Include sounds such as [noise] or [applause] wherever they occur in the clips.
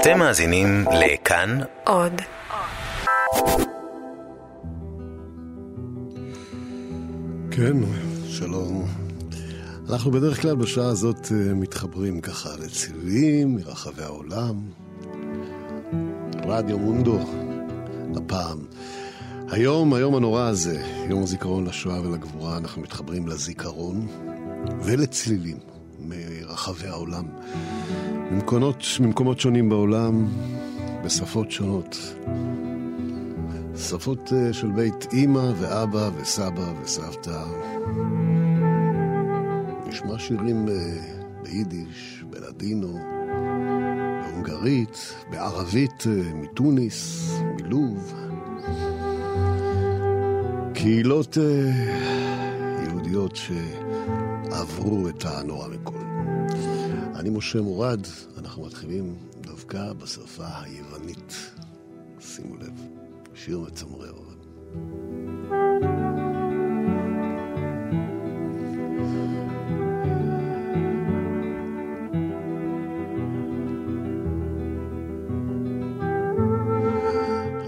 אתם מאזינים לכאן עוד. כן, שלום. אנחנו בדרך כלל בשעה הזאת אה, מתחברים ככה לצלילים מרחבי העולם. רדיו מונדו, הפעם. היום, היום הנורא הזה, יום הזיכרון לשואה ולגבורה, אנחנו מתחברים לזיכרון ולצלילים מרחבי העולם. ממקומות, ממקומות שונים בעולם, בשפות שונות. שפות אה, של בית אימא ואבא וסבא וסבתא. נשמע שירים אה, ביידיש, בלדינו, בהונגרית, בערבית אה, מתוניס, מלוב. קהילות יהודיות שעברו את הנורא מכל. אני משה מורד, אנחנו מתחילים דווקא בשפה היוונית. שימו לב, שיר מצמרר.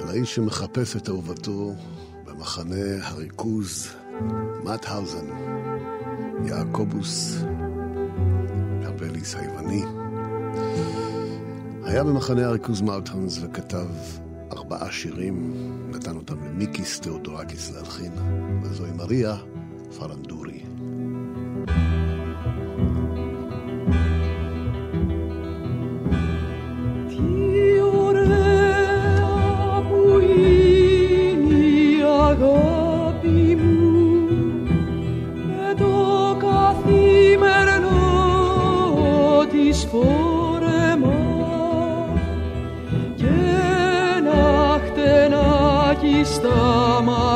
האיש שמחפש את אהובתו במחנה הריכוז מאטהאוזן, יעקובוס קפליס היווני. היה במחנה הריכוז מאוטהאונס וכתב ארבעה שירים, נתן אותם למיקיס תאודורקיס להלחין, וזוהי מריה פרנדורי.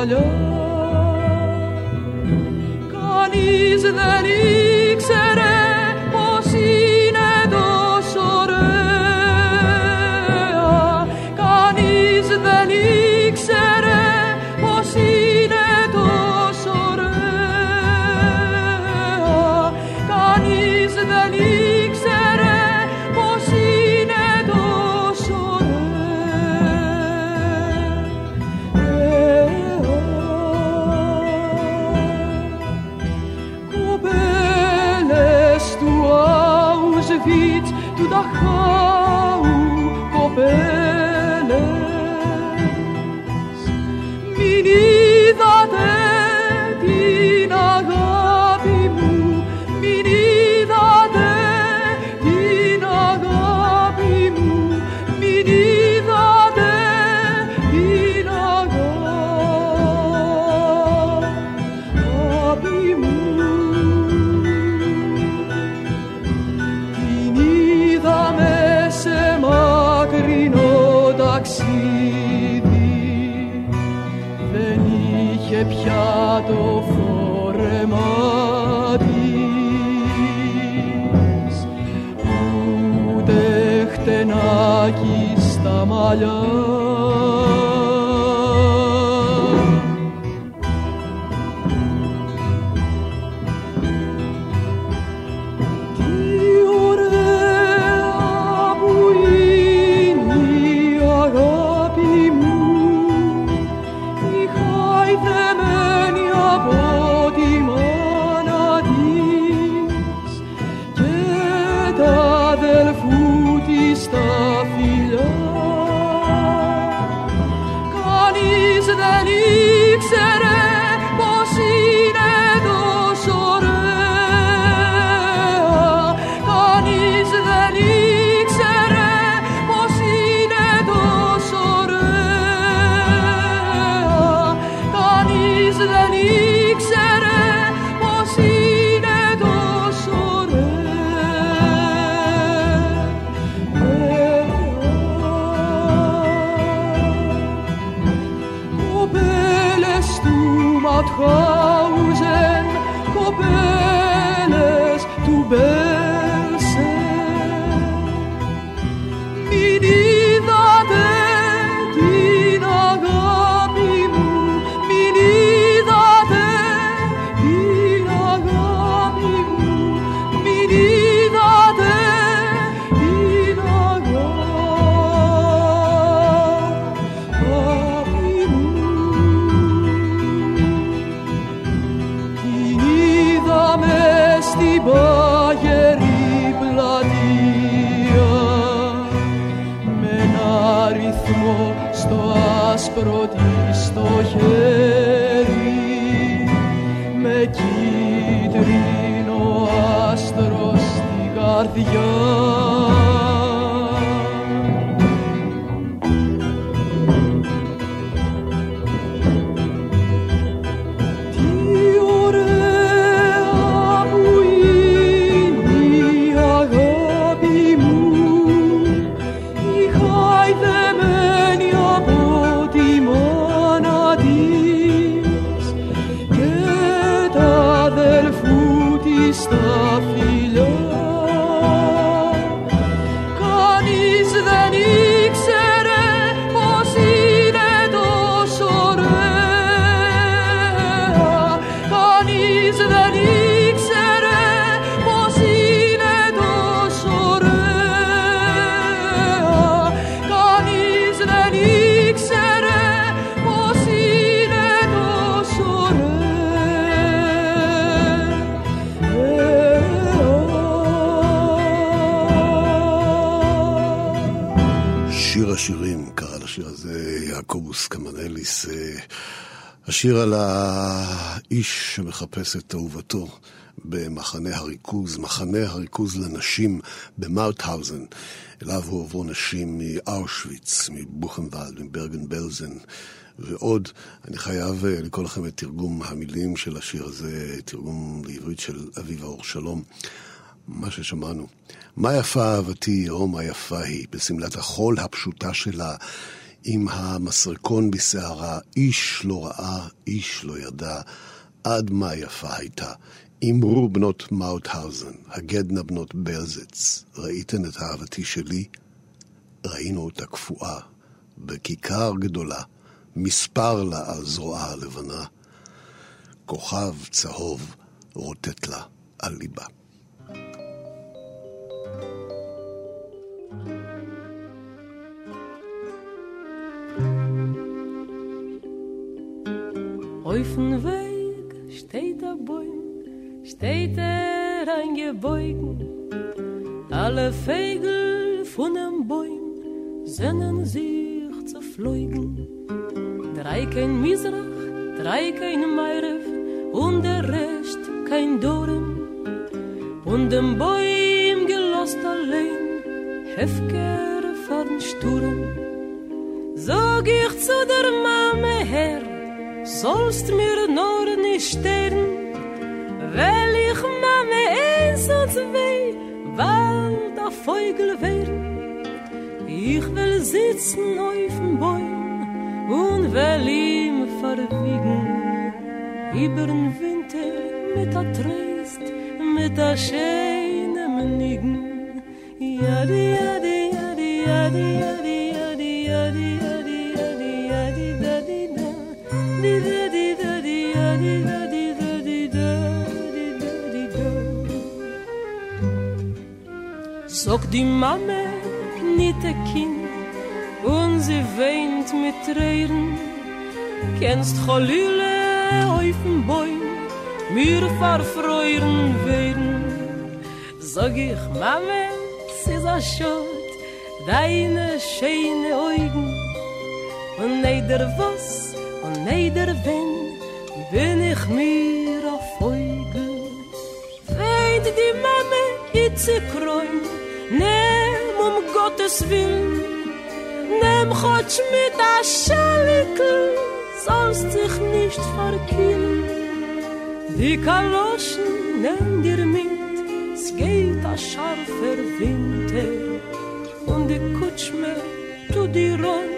trabalhar, canis השיר על האיש שמחפש את אהובתו במחנה הריכוז, מחנה הריכוז לנשים במאוטהאוזן, אליו הועברו נשים מאושוויץ, מבוכנוולד, מברגן בלזן ועוד. אני חייב אה, לקרוא לכם את תרגום המילים של השיר הזה, תרגום לעברית של אביבה אור שלום. מה ששמענו. מה יפה אהבתי, או מה יפה היא, בשמלת החול הפשוטה שלה. עם המסרקון בסערה, איש לא ראה, איש לא ידע, עד מה יפה הייתה. אמרו בנות מאוטהאוזן, הגדנה בנות בלזץ, ראיתן את אהבתי שלי? ראינו אותה קפואה, בכיכר גדולה, מספר לה על זרועה הלבנה, כוכב צהוב רוטט לה על ליבה. Auf'n Weg steht der Bäum, steht er eingebeugen. Alle Vögel von dem Bäum sennen sich zu fliegen. Drei kein Misrach, drei kein Meirev und der Rest kein Dorem. Und dem Bäum gelost allein, Hefker von Sturm. Sog ich zu der Mame her, sollst mir nur nicht sterben, weil ich Mame eins und zwei, weil der Vögel werden. Ich will sitzen auf dem Bäum und will ihm verwiegen, über den Winter mit der Trist, mit der schönen die Mame nit a Kind und sie weint mit Tränen. Kennst Cholile auf'n Bäum mir verfreuen werden. Sog ich Mame, sie ist a Schott deine schöne Augen. Und neider was und neider wenn bin ich mir a Feugel Weint die Mame, kräum Nem um Gottes Willen, nem Gott mit a Schalikel, sollst sich nicht verkillen. Die Kaloschen nimm dir mit, es geht a scharfer Winter, und die Kutschme tu dir ron,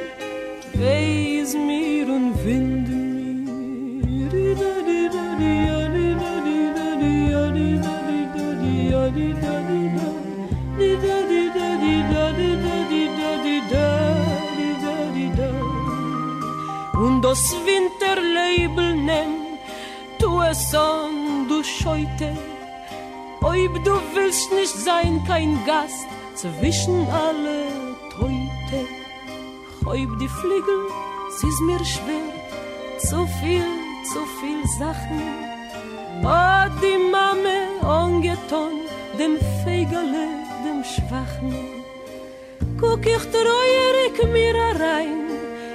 weis mir und wind mir. Di da di da di da di da di di da di da di da da. Das Winterleibel nimm, tu es an, du Scheute. Ob du willst nicht sein, kein Gast, zwischen alle Teute. Ob die Fliegel, sie ist mir schwer, zu viel, zu viel Sachen. Oh, die Mame angetan, dem Fegele, dem Schwachen. Guck ich treuerig mir rein,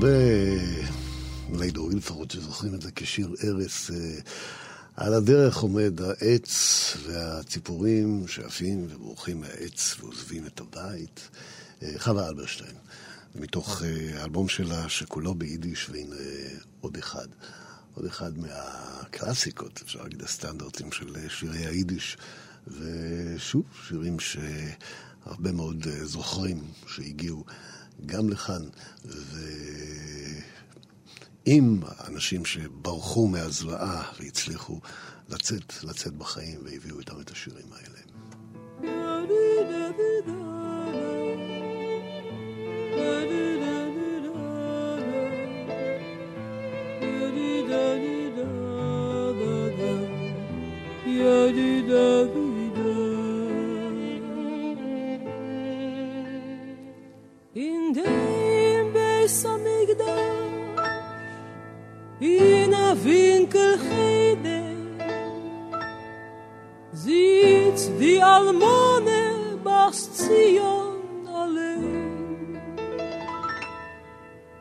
הרבה לידורים לפחות שזוכרים את זה כשיר ערש. אה, על הדרך עומד העץ והציפורים שעפים ובורחים מהעץ ועוזבים את הבית. אה, חווה אלברשטיין, מתוך אה, האלבום שלה שכולו ביידיש, והנה עוד אחד. עוד אחד מהקלאסיקות, אפשר להגיד הסטנדרטים של שירי היידיש. ושוב, שירים שהרבה מאוד זוכרים שהגיעו גם לכאן, ועם האנשים שברחו מהזוועה והצליחו לצאת, לצאת בחיים והביאו איתם את השירים האלה. In in a Winkel Chede, sitzt die Almone Bas Zion allein.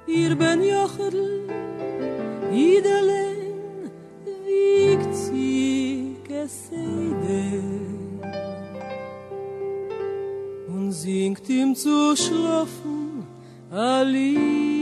Ihr ben Jochel, Idelen, wiegt sie Geseide und singt ihm zu schlafen a Liedele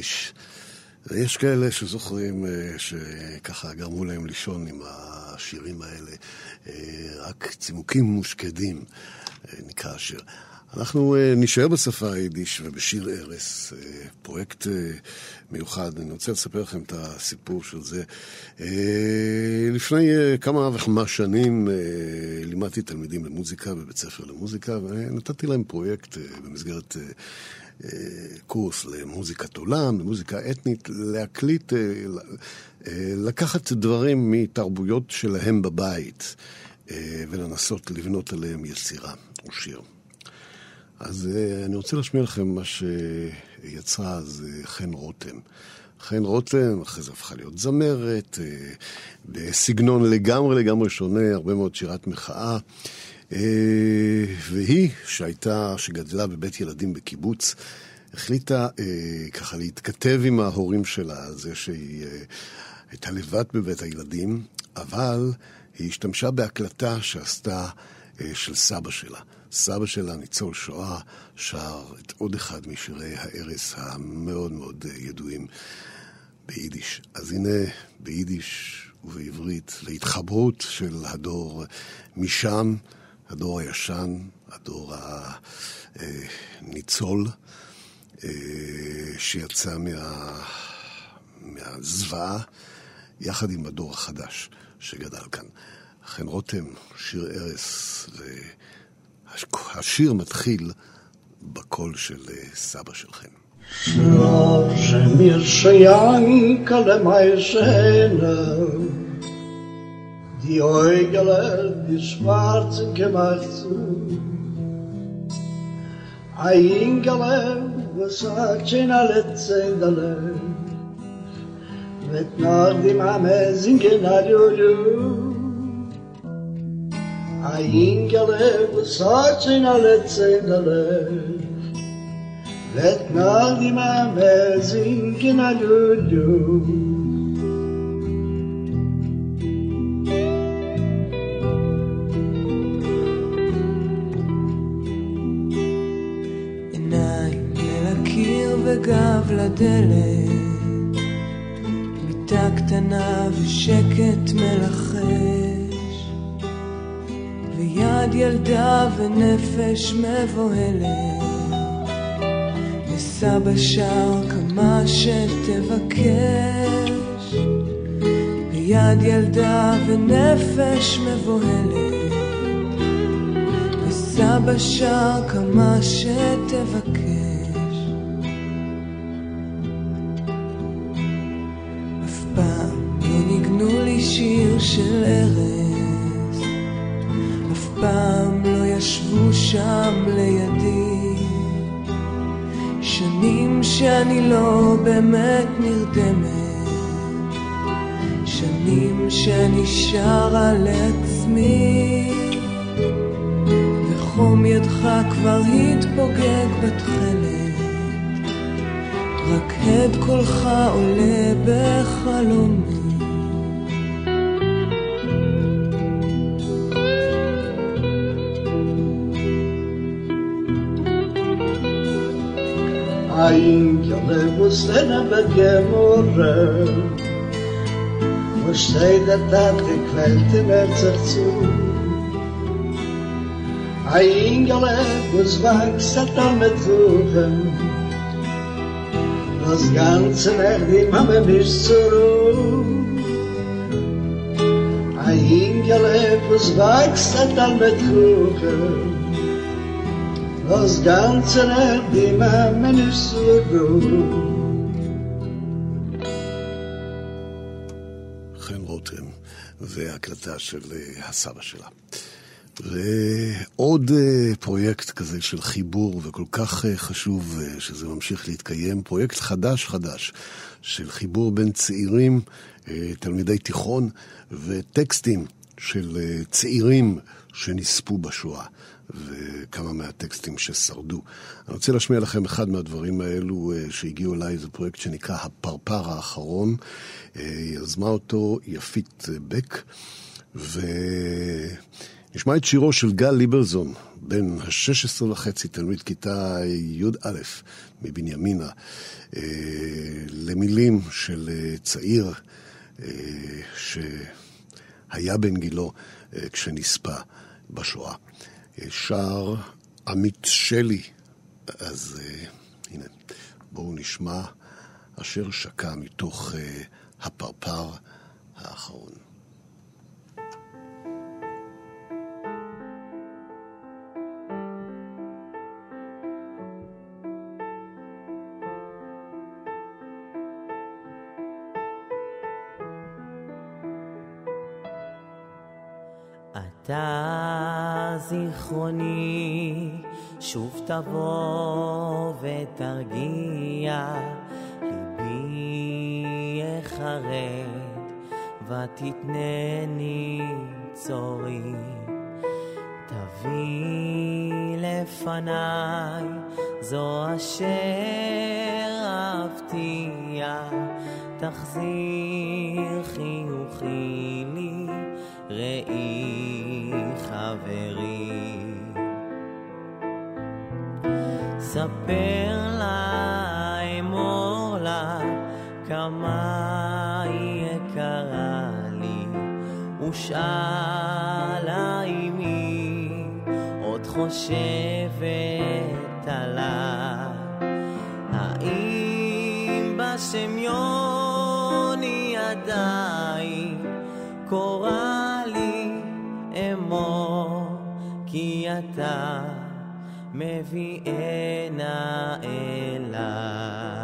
ביידיש. יש כאלה שזוכרים שככה גרמו להם לישון עם השירים האלה, רק צימוקים מושקדים נקרא השיר. אנחנו נישאר בשפה היידיש ובשיר ארס, פרויקט מיוחד. אני רוצה לספר לכם את הסיפור של זה. לפני כמה וכמה שנים לימדתי תלמידים למוזיקה בבית ספר למוזיקה, ונתתי להם פרויקט במסגרת קורס למוזיקת עולם, למוזיקה אתנית, להקליט, uh, uh, לקחת דברים מתרבויות שלהם בבית. ולנסות לבנות עליהם יצירה או שיר. אז אני רוצה להשמיע לכם מה שיצרה אז חן רותם. חן רותם, אחרי זה הפכה להיות זמרת, בסגנון לגמרי לגמרי שונה, הרבה מאוד שירת מחאה. Uh, והיא, שהייתה, שגדלה בבית ילדים בקיבוץ, החליטה uh, ככה להתכתב עם ההורים שלה על זה שהיא uh, הייתה לבד בבית הילדים, אבל היא השתמשה בהקלטה שעשתה uh, של סבא שלה. סבא שלה, ניצול שואה, שר את עוד אחד משירי הארס המאוד מאוד אה, ידועים ביידיש. אז הנה, ביידיש ובעברית, להתחברות של הדור משם, הדור הישן, הדור הניצול, אה, שיצא מה... מהזוועה, יחד עם הדור החדש שגדל כאן. חן רותם, שיר ארס, ו... השיר מתחיל בקול של סבא שלכם. Schloże mieszanka le majszene Die Augen die schwarzen gemacht zu. Ein Inge was sagt sie in der Letze in der Lern. Mit nach dem Amen singen in der Lulu. Ein was sagt sie in der Letze in die Mame Let a. וגב לדלת, מיטה קטנה ושקט מלחם. יד ילדה ונפש מבוהלת, וסבא שר כמה שתבקש, ויד ילדה ונפש מבוהלת, וסבא שר כמה שתבקש. שיר של ערב פעם לא ישבו שם לידי. שנים שאני לא באמת נרדמת. שנים שאני שרה לעצמי וחום ידך כבר התפוגג בתכלת. רק הד קולך עולה בחלומי Mustena bekemore Mustay da tante kwelt in erzer zu. A ingele bus vark sata met zuchen Das ganze nech di mame bis zuru A ingele bus Das ganze Leben, die man mir nicht so gut. והקלטה של הסבא שלה. ועוד פרויקט כזה של חיבור וכל כך חשוב שזה ממשיך להתקיים, פרויקט חדש חדש של חיבור בין צעירים, תלמידי תיכון וטקסטים של צעירים שנספו בשואה. וכמה מהטקסטים ששרדו. אני רוצה להשמיע לכם אחד מהדברים האלו אה, שהגיעו אליי, זה פרויקט שנקרא הפרפר האחרון. אה, יזמה אותו יפית בק, נשמע את שירו של גל ליברזון, בן ה-16 וחצי, תלמיד כיתה י"א מבנימינה, אה, למילים של אה, צעיר אה, שהיה בן גילו כשנספה בשואה. אה, שר עמית שלי, אז הנה, בואו נשמע אשר שקע מתוך הפרפר האחרון. אתה זיכרוני, שוב תבוא ותרגיע, ליבי יחרד ותתנני צורי. תביא לפניי זו אשר אבטיח, תחזיר חיוכי לי. ראי ספר לה, אמור לה, כמה היא יקרה לי, ושאלה אמי, עוד חושבת עליי, האם בשם יוני עדיין קורא אמור, כי אתה מביא הנה אליי.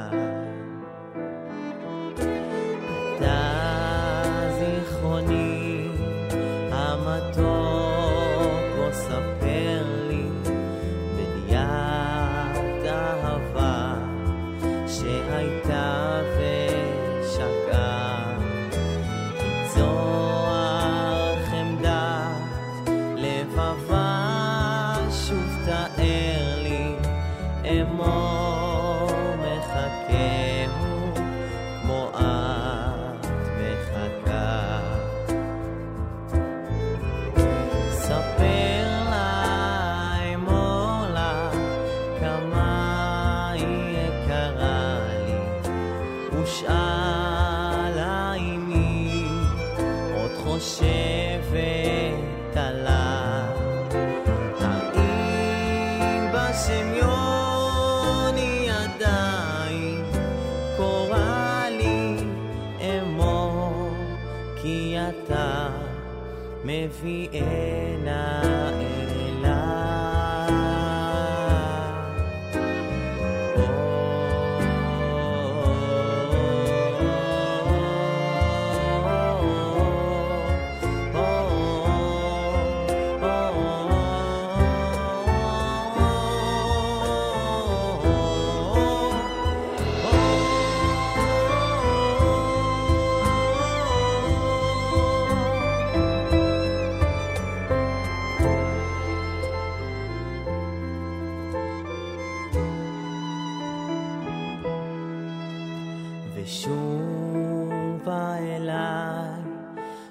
ושובה אליי,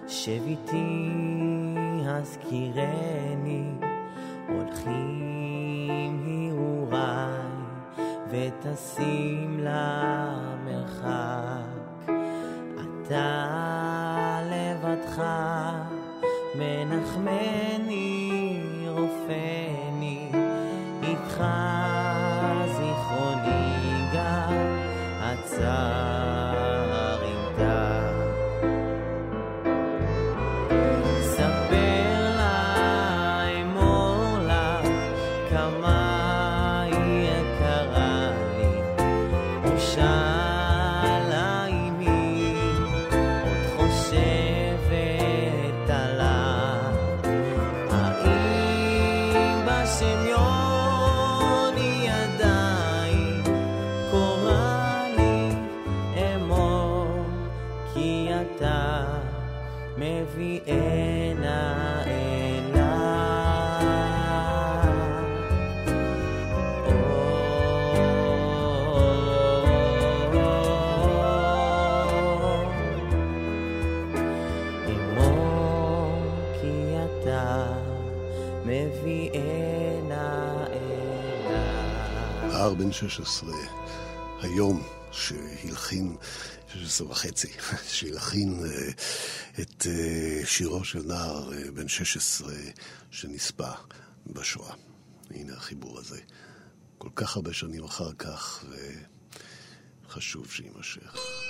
שב איתי הזכירני, הולכים הרהוריי, ותשים לה מרחק. אתה 16, היום, שהלחין, 16 וחצי, [laughs] שהלחין אה, את אה, שירו של נער אה, בן 16 שנספה בשואה. הנה החיבור הזה. כל כך הרבה שנים אחר כך, וחשוב שיימשך.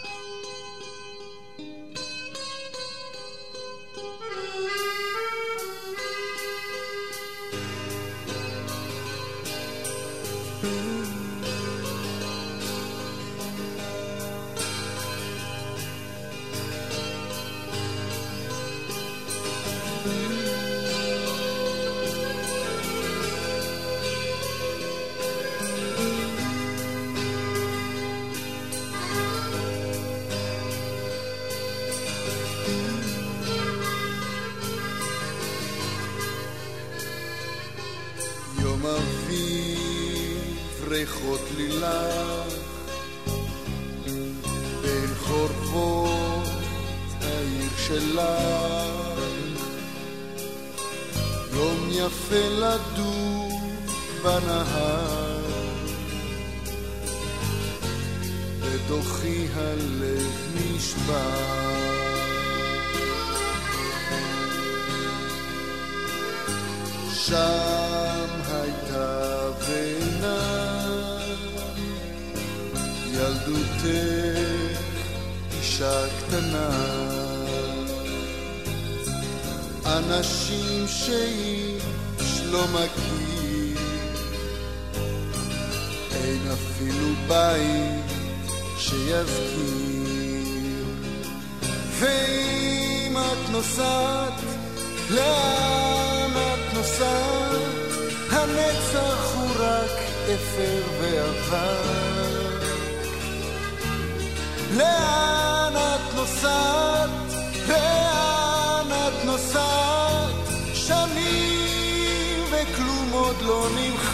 לא נמחק.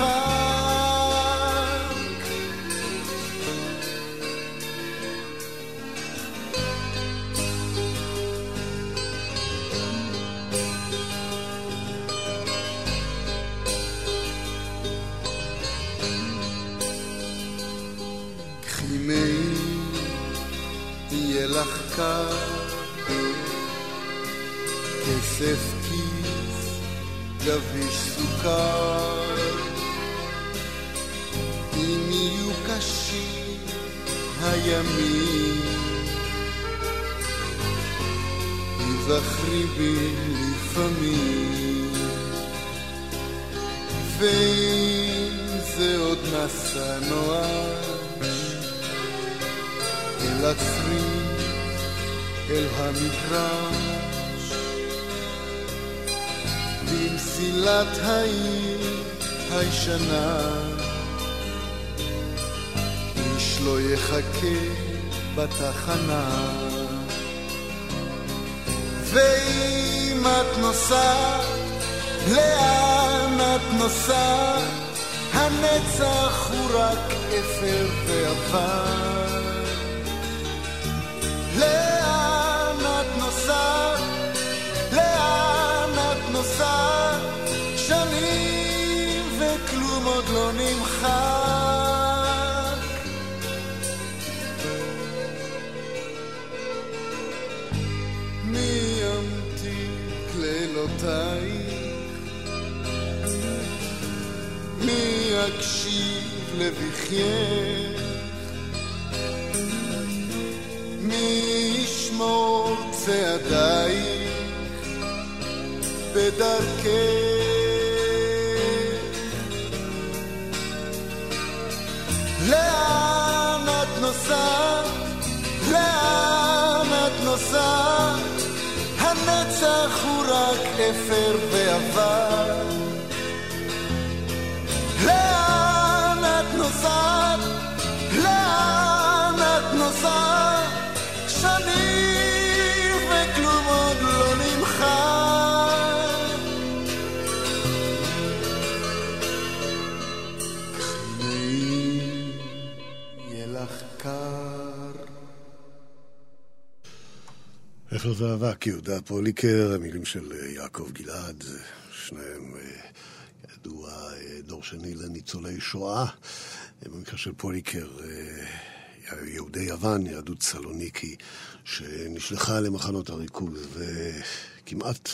מסע נואש, אל הצריף, אל המגרש, במסילת העיר הישנה, איש לא יחכה בתחנה. ואם את נוסעת, לאן את נוסעת? הנצח הוא רק אפר ועבר. לבכייך? מי ישמור צעדייך בדרכך? לאן את נוסעת? לאן את נוסעת? הנצח הוא רק אפר ועבר. ספר זהבה, כי יהודה פוליקר, המילים של אה, יעקב גלעד, שניהם אה, ידוע אה, דור שני לניצולי שואה. במקרה של פוליקר, יהודי יוון, יהדות סלוניקי, שנשלחה למחנות הריכוז וכמעט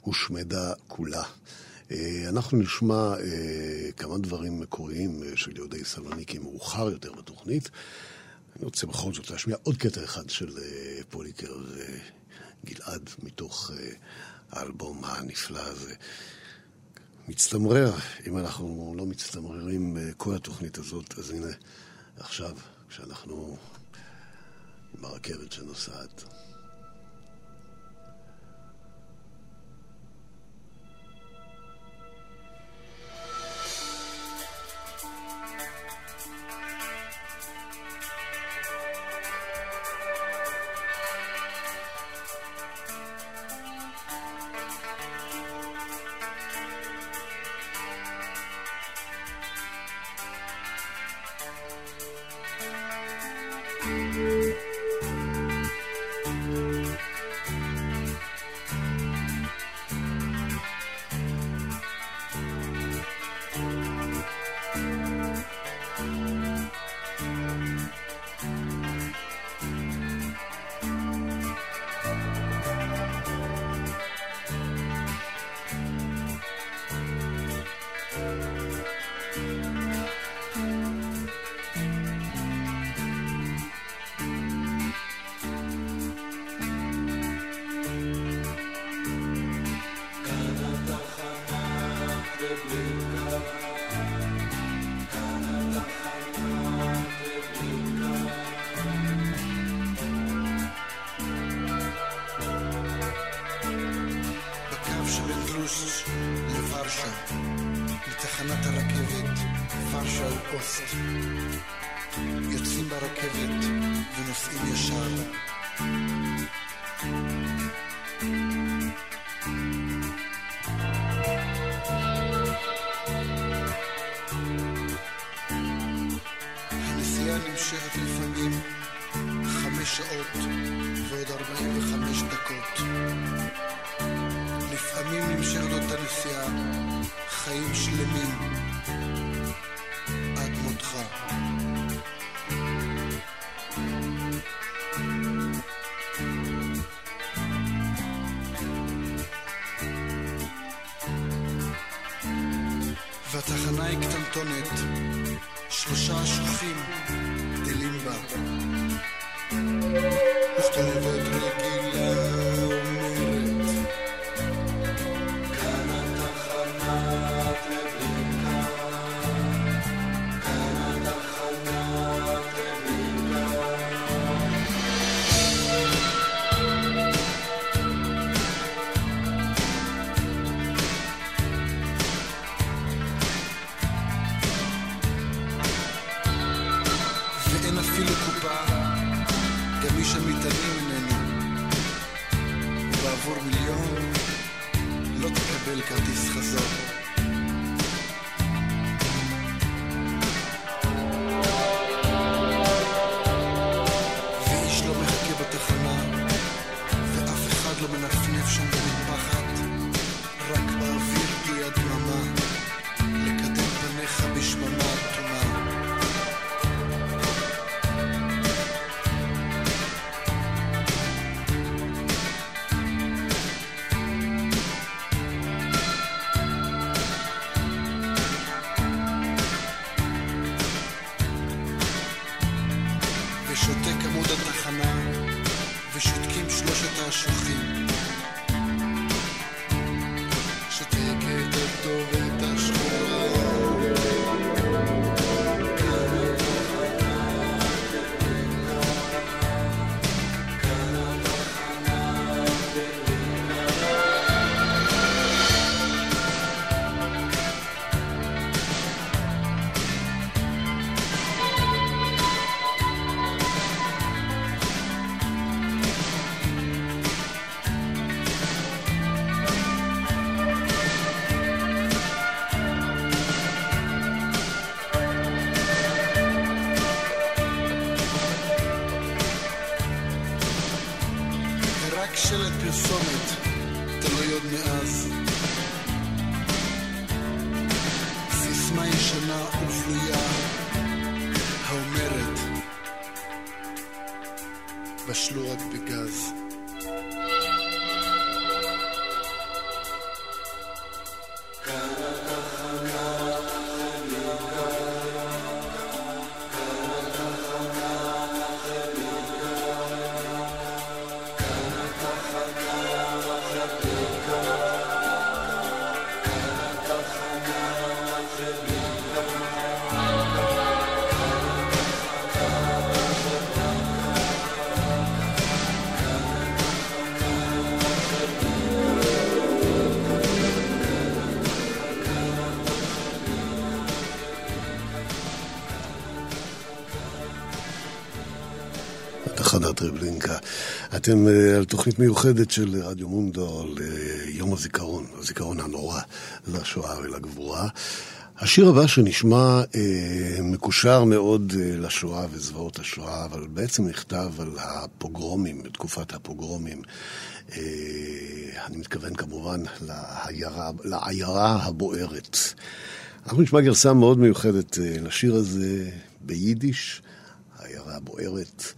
הושמדה כולה. אנחנו נשמע כמה דברים מקוריים של יהודי סלוניקי מאוחר יותר בתוכנית. אני רוצה בכל זאת להשמיע עוד קטע אחד של uh, פוליקר וגלעד מתוך uh, האלבום הנפלא הזה. מצטמרר, אם אנחנו לא מצטמררים כל התוכנית הזאת, אז הנה, עכשיו, כשאנחנו ברכבת שנוסעת. אתם uh, על תוכנית מיוחדת של רדיו מונדו ליום הזיכרון, הזיכרון הנורא לשואה ולגבורה. השיר הבא שנשמע אה, מקושר מאוד אה, לשואה וזוועות השואה, אבל בעצם נכתב על הפוגרומים, בתקופת הפוגרומים. אה, אני מתכוון כמובן לעיירה, הבוערת. אנחנו נשמע גרסה מאוד מיוחדת אה, לשיר הזה ביידיש, העיירה הבוערת.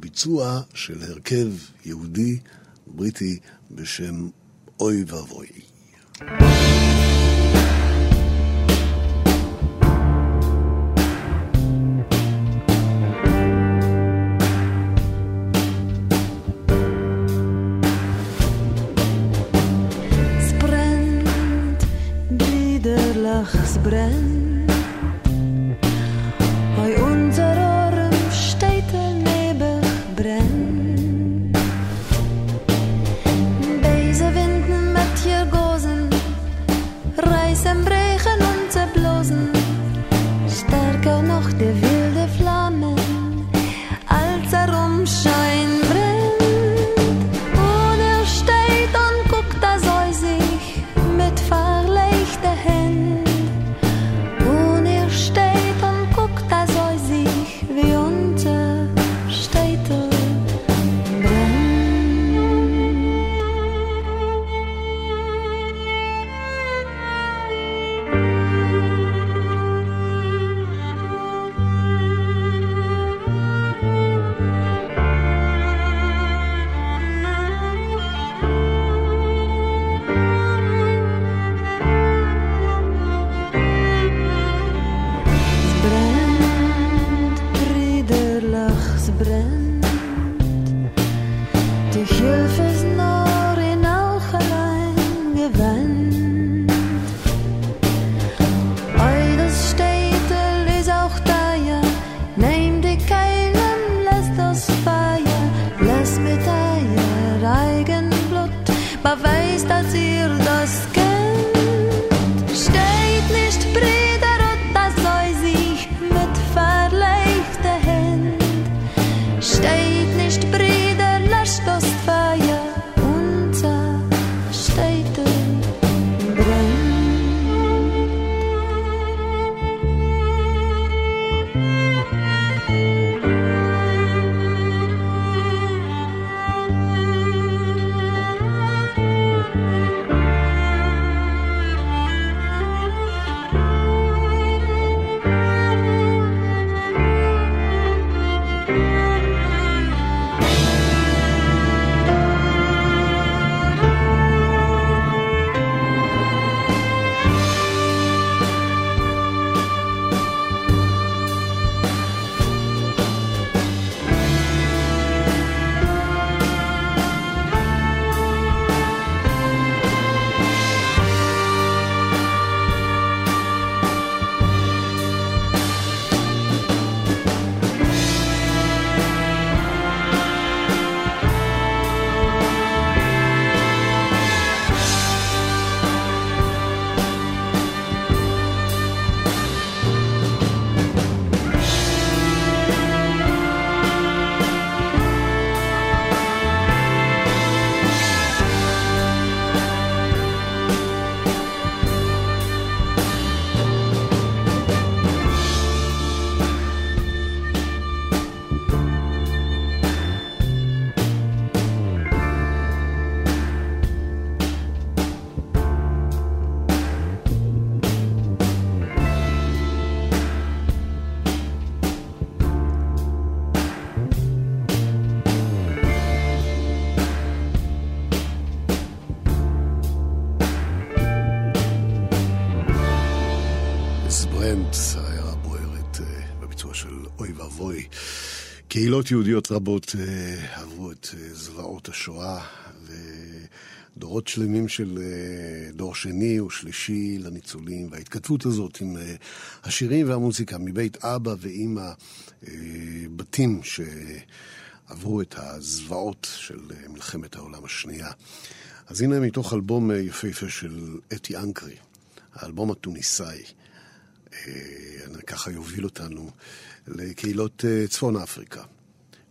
ביצוע של הרכב יהודי בריטי בשם אוי ואבוי. brennt. קהילות יהודיות רבות אה, עברו את אה, זוועות השואה, ודורות שלמים של דור שני ושלישי לניצולים, וההתכתבות הזאת עם השירים והמוזיקה מבית אבא ואימא, בתים שעברו את הזוועות של מלחמת העולם השנייה. אז הנה מתוך אלבום יפהפה של אתי אנקרי, האלבום התוניסאי. אה, ככה יוביל אותנו לקהילות אה, צפון אפריקה,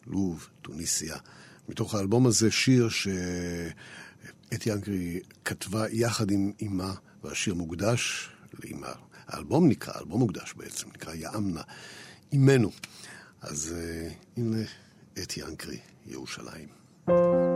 לוב, טוניסיה. מתוך האלבום הזה שיר שאתי אנקרי כתבה יחד עם אימה, והשיר מוקדש לאימה. האלבום נקרא, האלבום מוקדש בעצם, נקרא יאמנה, אימנו. אז uh, הנה אתי אנקרי, ירושלים. thank you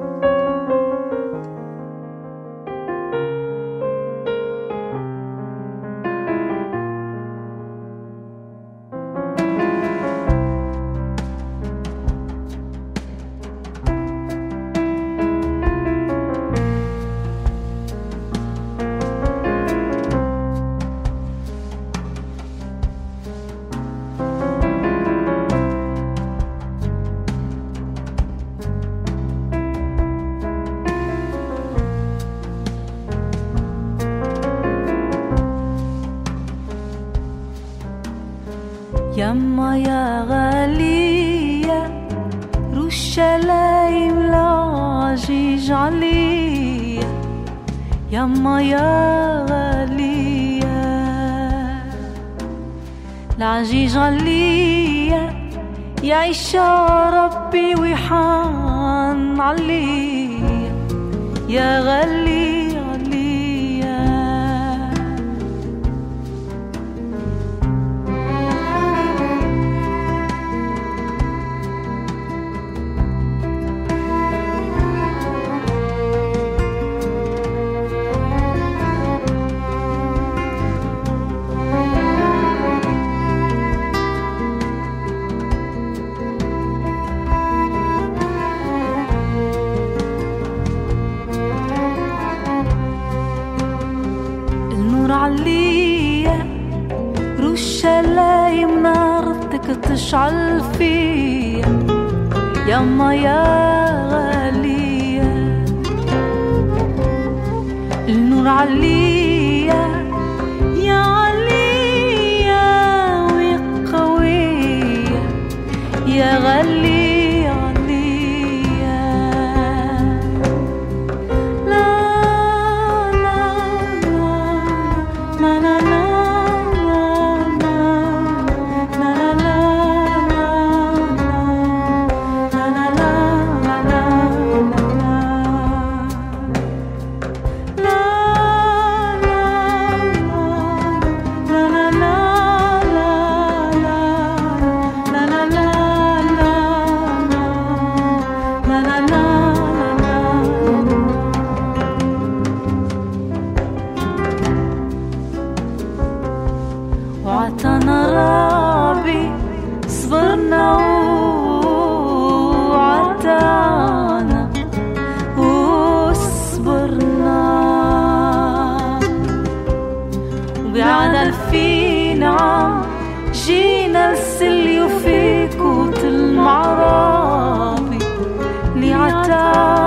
love.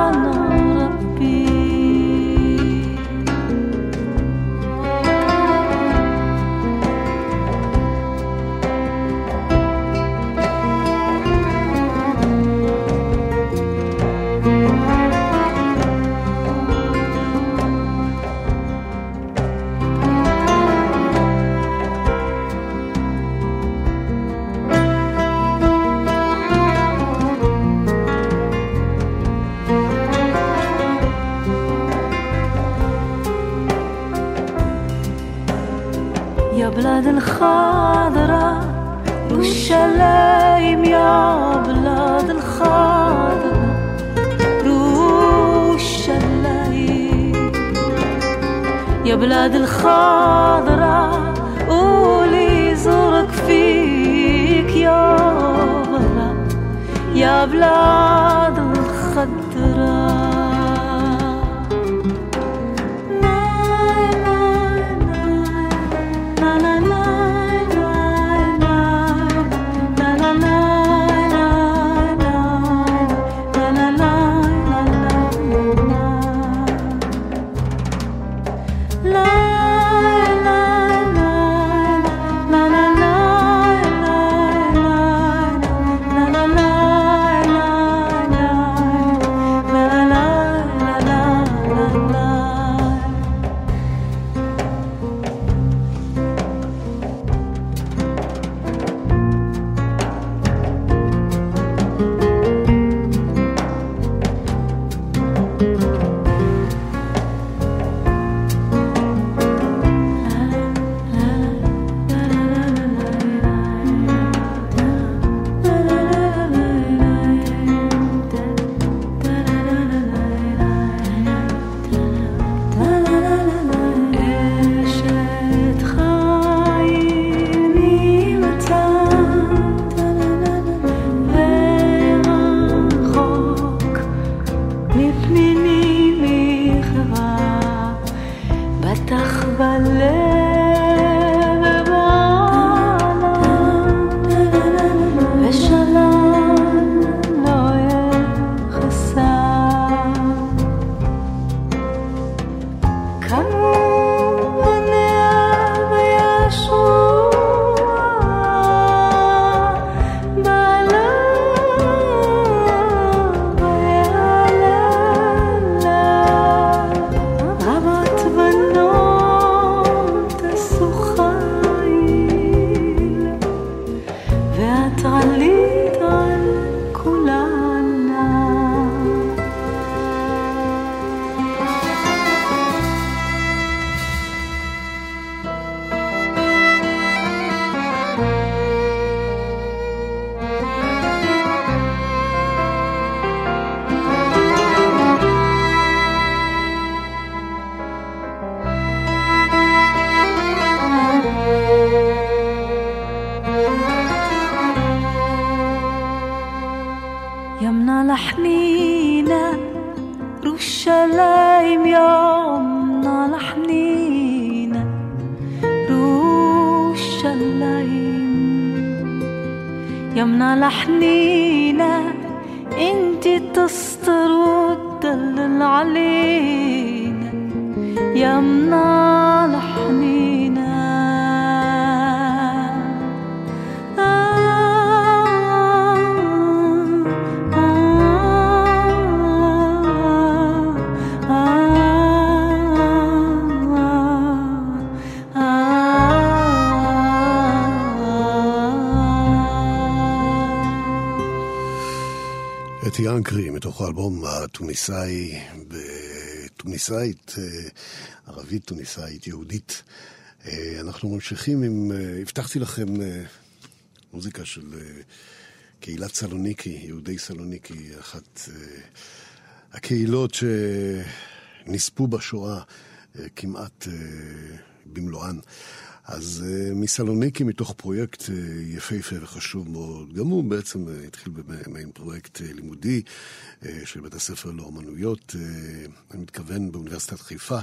بلاد الخضرة قولي زورك فيك يا بلا يا بلاد دلل علينا. يا منار. אתי אנקרי, מתוך האלבום התוניסאי, תוניסאית, אה, ערבית תוניסאית, יהודית. אה, אנחנו ממשיכים עם, אה, הבטחתי לכם מוזיקה של קהילת סלוניקי, יהודי סלוניקי, אחת הקהילות שנספו בשואה כמעט במלואן. אז uh, מסלוניקי, מתוך פרויקט uh, יפהפה וחשוב מאוד, גם הוא בעצם uh, התחיל במעין פרויקט uh, לימודי uh, של בית הספר לאומנויות, uh, אני מתכוון באוניברסיטת חיפה,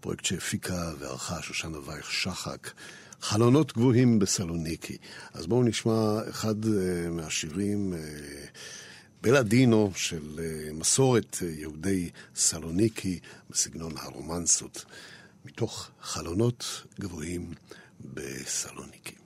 פרויקט שהפיקה וערכה שושנה וייך שחק. חלונות גבוהים בסלוניקי. אז בואו נשמע אחד uh, מהשירים, uh, בלאדינו של uh, מסורת uh, יהודי סלוניקי בסגנון הרומנסות. מתוך חלונות גבוהים בסלוניקי.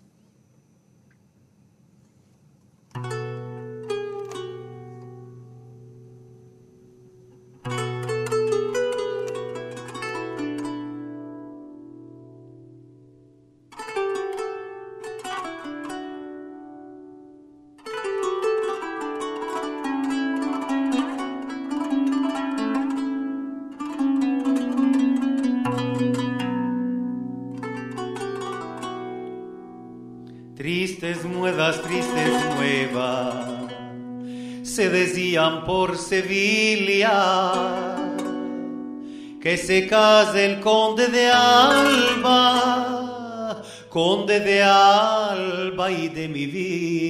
Tristes muedas, tristes nuevas, se decían por Sevilla. Que se case el conde de Alba, conde de Alba y de mi vida.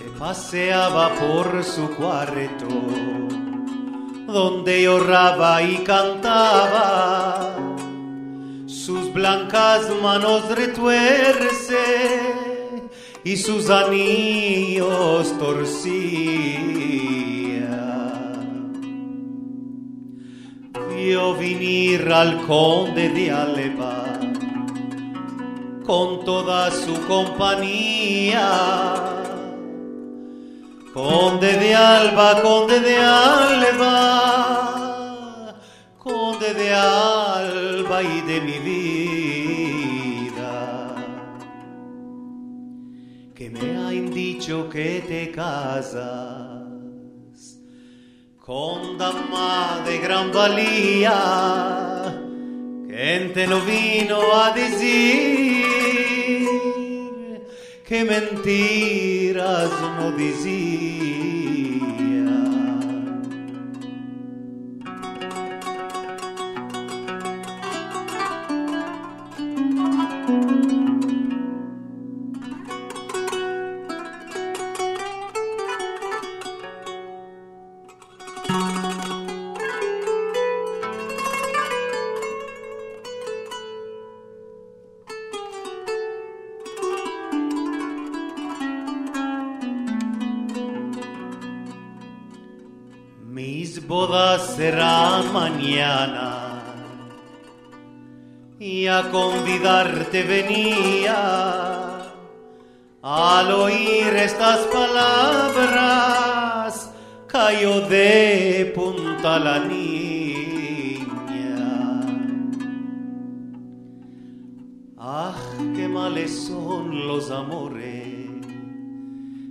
Te paseaba por su cuarto, donde lloraba y cantaba sus blancas manos retuerce y sus anillos torcía. Vio venir al conde de Alba con toda su compañía. Conde de Alba, conde de Alba, Alba y de mi vida, que me han dicho que te casas con dama de gran valía, te no vino a decir que mentiras no decía. Mis bodas serán mañana y a convidarte venía al oír estas palabras cayó de punta la niña. Ah, qué males son los amores,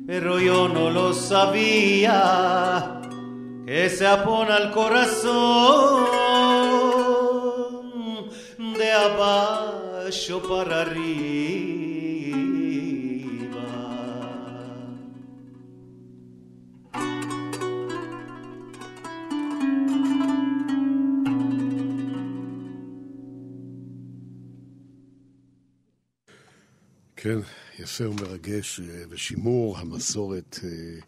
pero yo no lo sabía que se apona al corazón de abajo para arriba. כן, יפה ומרגש, אה, ושימור המסורת אה,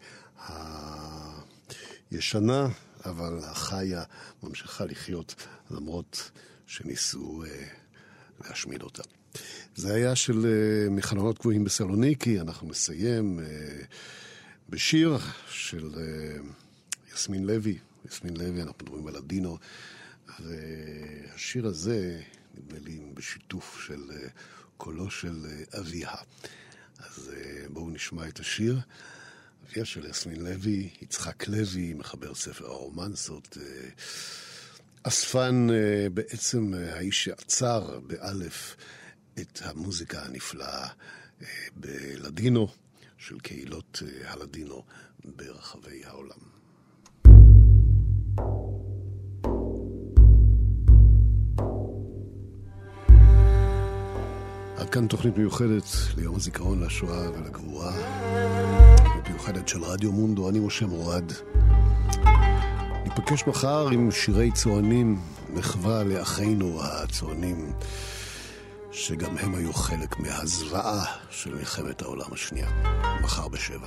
הישנה, אבל החיה ממשיכה לחיות למרות שניסו אה, להשמיד אותה. זה היה של uh, מחלונות גבוהים בסלוניקי, אנחנו נסיים uh, בשיר של uh, יסמין לוי. יסמין לוי, אנחנו מדברים על הדינו, והשיר הזה, נדמה לי, בשיתוף של uh, קולו של uh, אביה. אז uh, בואו נשמע את השיר. אביה של יסמין לוי, יצחק לוי, מחבר ספר הרומנסות. Uh, אספן uh, בעצם uh, האיש שעצר באלף את המוזיקה הנפלאה בלדינו של קהילות הלדינו ברחבי העולם. עד כאן תוכנית מיוחדת ליום הזיכרון לשואה ולגבורה, מיוחדת של רדיו מונדו, אני משה מורד. ניפגש מחר עם שירי צוענים, מחווה לאחינו הצוענים, שגם הם היו חלק מהזוועה של מלחמת העולם השנייה. מחר בשבע.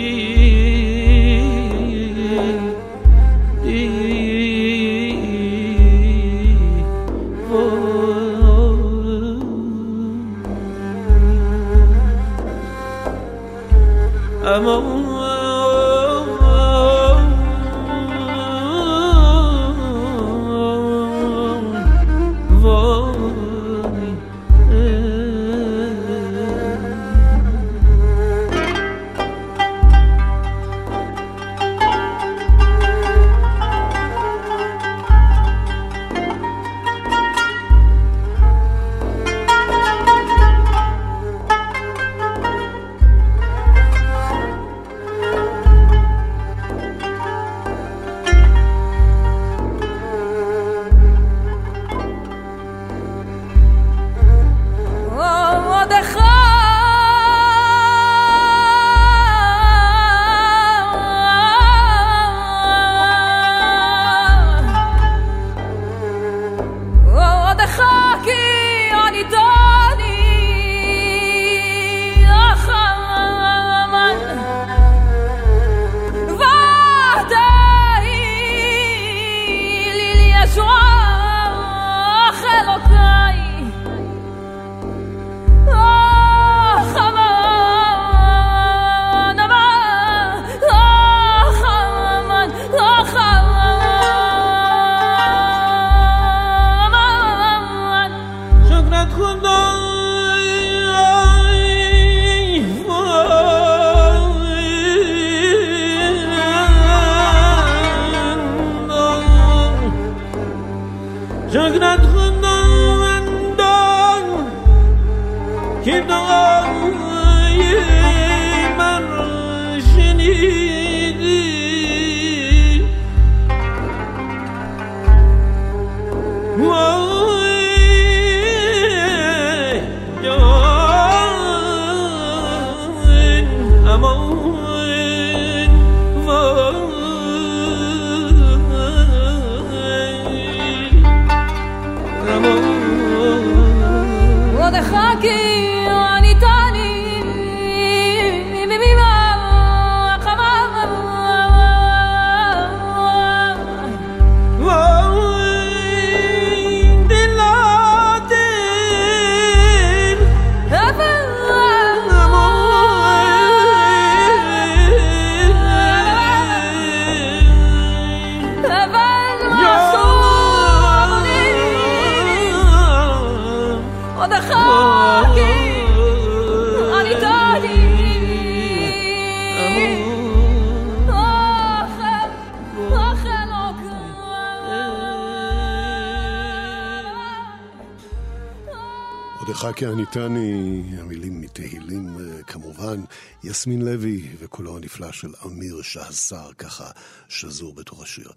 הנפלא של אמיר שהסר, ככה שזור בתוך השיר.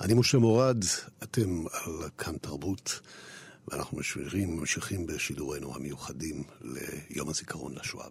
אני משה מורד, אתם על כאן תרבות, ואנחנו ממשיכים, בשידורינו המיוחדים ליום הזיכרון לשואה.